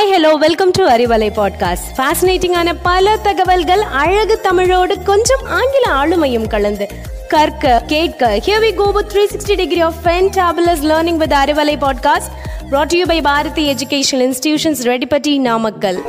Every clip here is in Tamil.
Hi hello welcome to Arivalai podcast ஃபேசினேட்டிங்கான பல தகவல்கள் அழகு தமிழோடு கொஞ்சம் ஆங்கில ஆளுமையும் கலந்து. கற்க கேட்க here we go with 360 degree of fantabulous learning with Arivalai podcast brought to you by Bharathi educational institutions Reddipatti Namakkal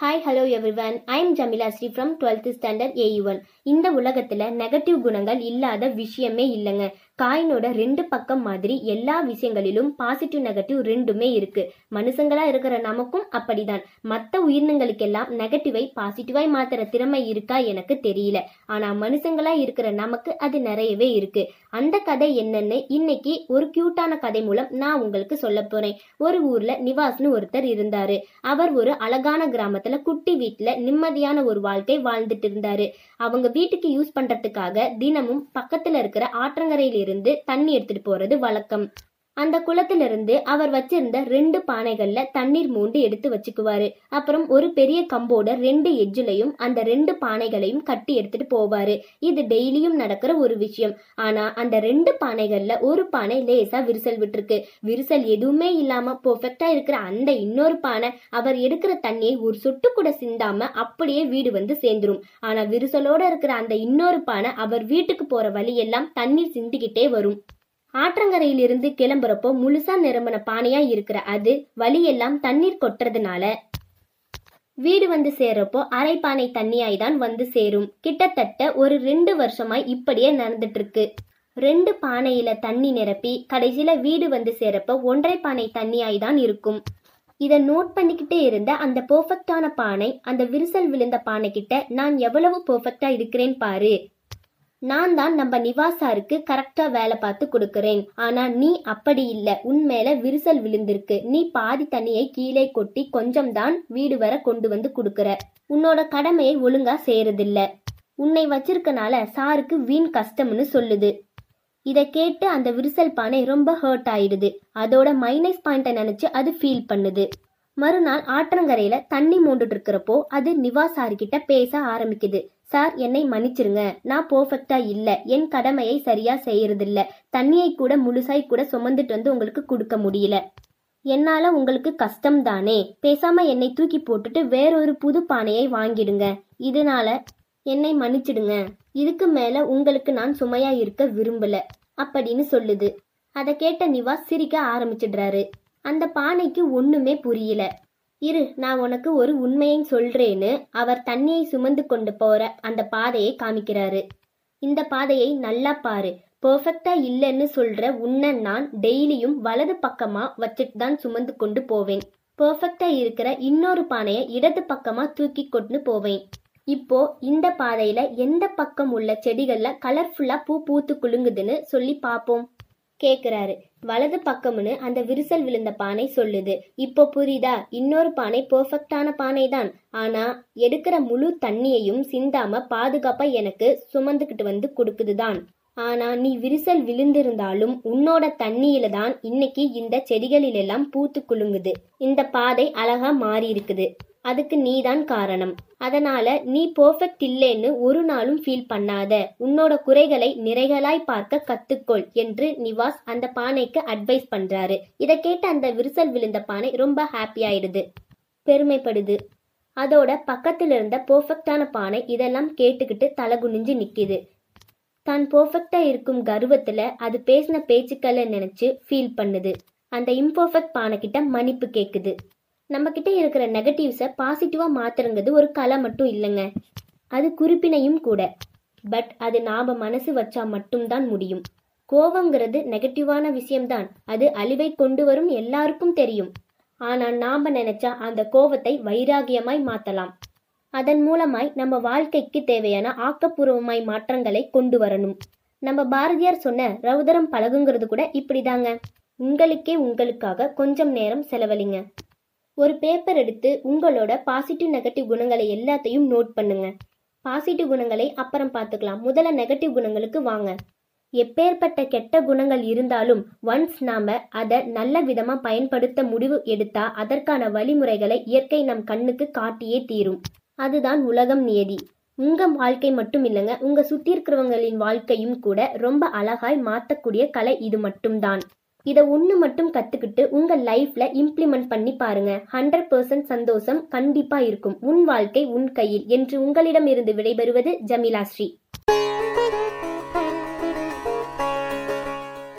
hi hello everyone I am Jamila Sri from twelfth standard A one இந்த உலகத்தில் நெகட்டிவ் குணங்கள் இல்லாத விஷயமே இல்லைங்க. காயினோட ரெண்டு பக்கம் மாதிரி எல்லா விஷயங்களிலும் பாசிட்டிவ் நெகட்டிவ் ரெண்டுமே இருக்கு. மனுஷங்களா இருக்கிற நமக்கும் அப்படிதான். மற்ற உயிரினங்களுக்கெல்லாம் நெகட்டிவை பாசிட்டிவாய் மாத்துற திறமை இருக்கா எனக்கு தெரியல. ஆனா மனுஷங்களா இருக்கிற நமக்கு அது நிறையவே இருக்கு. அந்த கதை என்னன்னு இன்னைக்கு ஒரு கியூட்டான கதை மூலம் நான் உங்களுக்கு சொல்ல போறேன். ஒரு ஊர்ல நிவாஸ்னு ஒருத்தர் இருந்தாரு. அவர் ஒரு அழகான கிராமத்துல குட்டி வீட்டுல நிம்மதியான ஒரு வாழ்க்கை வாழ்ந்துட்டு இருந்தாரு. அவங்க வீட்டுக்கு யூஸ் பண்றதுக்காக தினமும் பக்கத்துல இருக்கிற ஆற்றங்கரையில் இருந்து தண்ணி எடுத்துட்டு போறது வழக்கம். அந்த குளத்திலிருந்து அவர் வச்சிருந்த ரெண்டு பானைகள்ல தண்ணீர் மூண்டு எடுத்து வச்சுக்குவாரு. அப்புறம் ஒரு பெரிய கம்போட ரெண்டு எஜ்ஜுலையும் அந்த ரெண்டு பானைகளையும் கட்டி எடுத்துட்டு போவாரு. இது டெய்லியும் நடக்கிற ஒரு விஷயம். ஆனா அந்த ரெண்டு பானைகள்ல ஒரு பானை லேசா விரிசல் விட்டுருக்கு. விரிசல் எதுவுமே இல்லாம பெர்ஃபெக்டா இருக்கிற அந்த இன்னொரு பானை அவர் எடுக்கிற தண்ணியை ஒரு சொட்டு கூட சிந்தாம அப்படியே வீடு வந்து சேர்ந்துரும். ஆனா விரிசலோட இருக்கிற அந்த இன்னொரு பானை அவர் வீட்டுக்கு போற வழியெல்லாம் தண்ணீர் சிந்திக்கிட்டே வரும். ஆற்றங்கரையிலிருந்து கிளம்புறப்போ முழுசா நிரம்பின பானையா இருக்கிற அது வழியெல்லாம் தண்ணீர் கொட்டுறதுனால. வீடு வந்து சேர்றப்போ அரைப்பானை தண்ணியாய் தான் வந்து சேரும். கிட்டத்தட்ட ஒரு ரெண்டு வருஷமாய் இப்படியே நடந்துட்டு இருக்கு ரெண்டு பானையில தண்ணி நிரப்பி கடைசியில வீடு வந்து சேரப்ப ஒன்றை பானை தண்ணியாய் தான் இருக்கும். இதை நோட் பண்ணிக்கிட்டே இருந்த அந்த பெர்ஃபெக்டான பானை அந்த விரிசல் விழுந்த பானை கிட்ட நான் எவ்வளவு பெர்ஃபெக்டா இருக்கிறேன் பாரு. நான் தான் நம்ம நிவாசாருக்கு கரெக்டா வேலை பார்த்து கொடுக்கறேன். ஆனா நீ அப்படி இல்ல. உன் மேல விரிசல் விழுந்திருக்கு. நீ பாதி தண்ணியை கீழே கொட்டி கொஞ்சம் தான் வீடு வர கொண்டு வந்து கொடுக்கற. உன்னோட கடமையை ஒழுங்கா செய்யறதில்ல. உன்னை வச்சிருக்கனால சாருக்கு வீண் கஷ்டம்னு சொல்லுது. இதை கேட்டு அந்த விரிசல் பானை ரொம்ப ஹர்ட் ஆயிடுது. அதோட மைனஸ் பாயிண்ட்டை நினைச்சு அது ஃபீல் பண்ணுது. மறுநாள் ஆற்றங்கரையில தண்ணி மூண்டுட்டு இருக்கிறப்போ அது நிவாஸ் கிட்ட பேச ஆரம்பிக்குது. சார் என்னை மன்னிச்சிருங்க. நான் பர்ஃபெக்டா இல்ல. என் கடமையை சரியா செய்யறதில்ல. தண்ணியை கூட முழுசாய் கூட சுமந்துட்டு வந்து உங்களுக்கு கொடுக்க முடியல. என்னால உங்களுக்கு கஷ்டம் தானே. பேசாம என்னை தூக்கி போட்டுட்டு வேறொரு புது பானையை வாங்கிடுங்க. இதனால என்னை மன்னிச்சிடுங்க. இதுக்கு மேல உங்களுக்கு நான் சுமையா இருக்க விரும்பல. அப்படின்னு சொல்லுது. அதை கேட்ட நிவாஸ் சிரிக்க ஆரம்பிச்சிடுறாரு. அந்த பானைக்கு ஒண்ணுமே புரியல. இரு நான் உனக்கு ஒரு உண்மையை சொல்றேன்னு அவர் தண்ணியை சுமந்து கொண்டு போற அந்த பாதையை காமிக்கிறாரு. இந்த பாதையை நல்லா பாரு. பர்ஃபெக்டா இல்லைன்னு சொல்ற உன்னை நான் டெய்லியும் வலது பக்கமா வச்சுட்டு தான் சுமந்து கொண்டு போவேன். பர்ஃபெக்டா இருக்கிற இன்னொரு பானையை இடது பக்கமா தூக்கி கொண்டு போவேன். இப்போ இந்த பாதையில எந்த பக்கம் உள்ள செடிகள்ல கலர்ஃபுல்லா பூ பூத்து குலுங்குதுன்னு சொல்லி பார்ப்போம் கேக்குறாரு. வலது பக்கம்னு அந்த விரிசல் விழுந்த பானை சொல்லுது. இப்போ புரியுதா? இன்னொரு பானை பெர்ஃபெக்டான பானை தான் ஆனா எடுக்கிற முழு தண்ணியையும் சிந்தாம பாதுகாப்பா எனக்கு சுமந்துக்கிட்டு வந்து கொடுக்குதுதான். ஆனா நீ விரிசல் விழுந்திருந்தாலும் உன்னோட தண்ணியில தான் இன்னைக்கு இந்த செடிகளிலெல்லாம் பூத்து குலுங்குது. இந்த பாதை அழகா மாறி இருக்குது அதுக்கு நீதான் காரணம். அதனால நீ பெர்ஃபெக்ட் இல்லைன்னு ஒரு நாளும் ஃபீல் பண்ணாத. உன்னோட குறைகளை நிறைகளாய் பார்க்க கத்துக்கொள் என்று நிவாஸ் அந்த பானைக்கு அட்வைஸ் பண்றாரு. இதை கேட்ட அந்த விரிசல் விழுந்த பானை ரொம்ப ஹாப்பி ஆயிடுது. பெருமைப்படுது. அதோட பக்கத்தில் இருந்த பெர்ஃபெக்டான பானை இதெல்லாம் கேட்டுக்கிட்டு தலை குனிஞ்சு நிக்குது. தான் பெர்ஃபெக்டா இருக்கும் கர்வத்துல அது பேசின பேச்சுக்களை நினைச்சு ஃபீல் பண்ணுது. அந்த இம்பர்ஃபெக்ட் பானை கிட்ட மன்னிப்பு கேக்குது. நம்ம கிட்ட இருக்கிற நெகட்டிவ்ஸை பாசிட்டிவாக மாத்துறங்கிறது ஒரு கலை மட்டும் இல்லைங்க. அது குறிப்பினையும் கூட. பட் அது நாம் மனசு வச்சா மட்டும்தான் முடியும். கோவங்கிறது நெகட்டிவான விஷயம்தான். அது அழிவை கொண்டு வரும் எல்லாருக்கும் தெரியும். ஆனால் நாம் நினைச்சா அந்த கோவத்தை வைராகியமாய் மாற்றலாம் அதன் மூலமாய் நம்ம வாழ்க்கைக்கு தேவையான ஆக்கப்பூர்வமாய் மாற்றங்களை கொண்டு வரணும். நம்ம பாரதியார் சொன்ன ரவுதரம் பழகுங்கிறது கூட இப்படிதாங்க. உங்களுக்கே உங்களுக்காக கொஞ்சம் நேரம் செலவழிங்க. ஒரு பேப்பர் எடுத்து உங்களோட பாசிட்டிவ் நெகட்டிவ் குணங்களை எல்லாத்தையும் நோட் பண்ணுங்க. பாசிட்டிவ் குணங்களை அப்புறம் பார்த்துக்கலாம். முதல்ல நெகட்டிவ் குணங்களுக்கு வாங்க. எப்பேற்பட்ட கெட்ட குணங்கள் இருந்தாலும் ஒன்ஸ் நாம அதை நல்ல விதமா பயன்படுத்த முடிவு எடுத்தா அதற்கான வழிமுறைகளை இயற்கை நம் கண்ணுக்கு காட்டியே தீரும். அதுதான் உலகம் நியதி. உங்க வாழ்க்கை மட்டும் இல்லைங்க உங்க சுத்தி இருக்கிறவங்களின் வாழ்க்கையும் கூட ரொம்ப அழகாய் மாத்தக்கூடிய கலை இது மட்டும்தான். இதை ஒன்று மட்டும் கற்றுக்கிட்டு உங்கள் லைஃப்பில் இம்ப்ளிமெண்ட் பண்ணி பாருங்க. ஹண்ட்ரட் பர்சன்ட் சந்தோஷம் கண்டிப்பாக இருக்கும். உன் வாழ்க்கை உன் கையில் என்று உங்களிடமிருந்து விடைபெறுவது ஜமீலா ஸ்ரீ.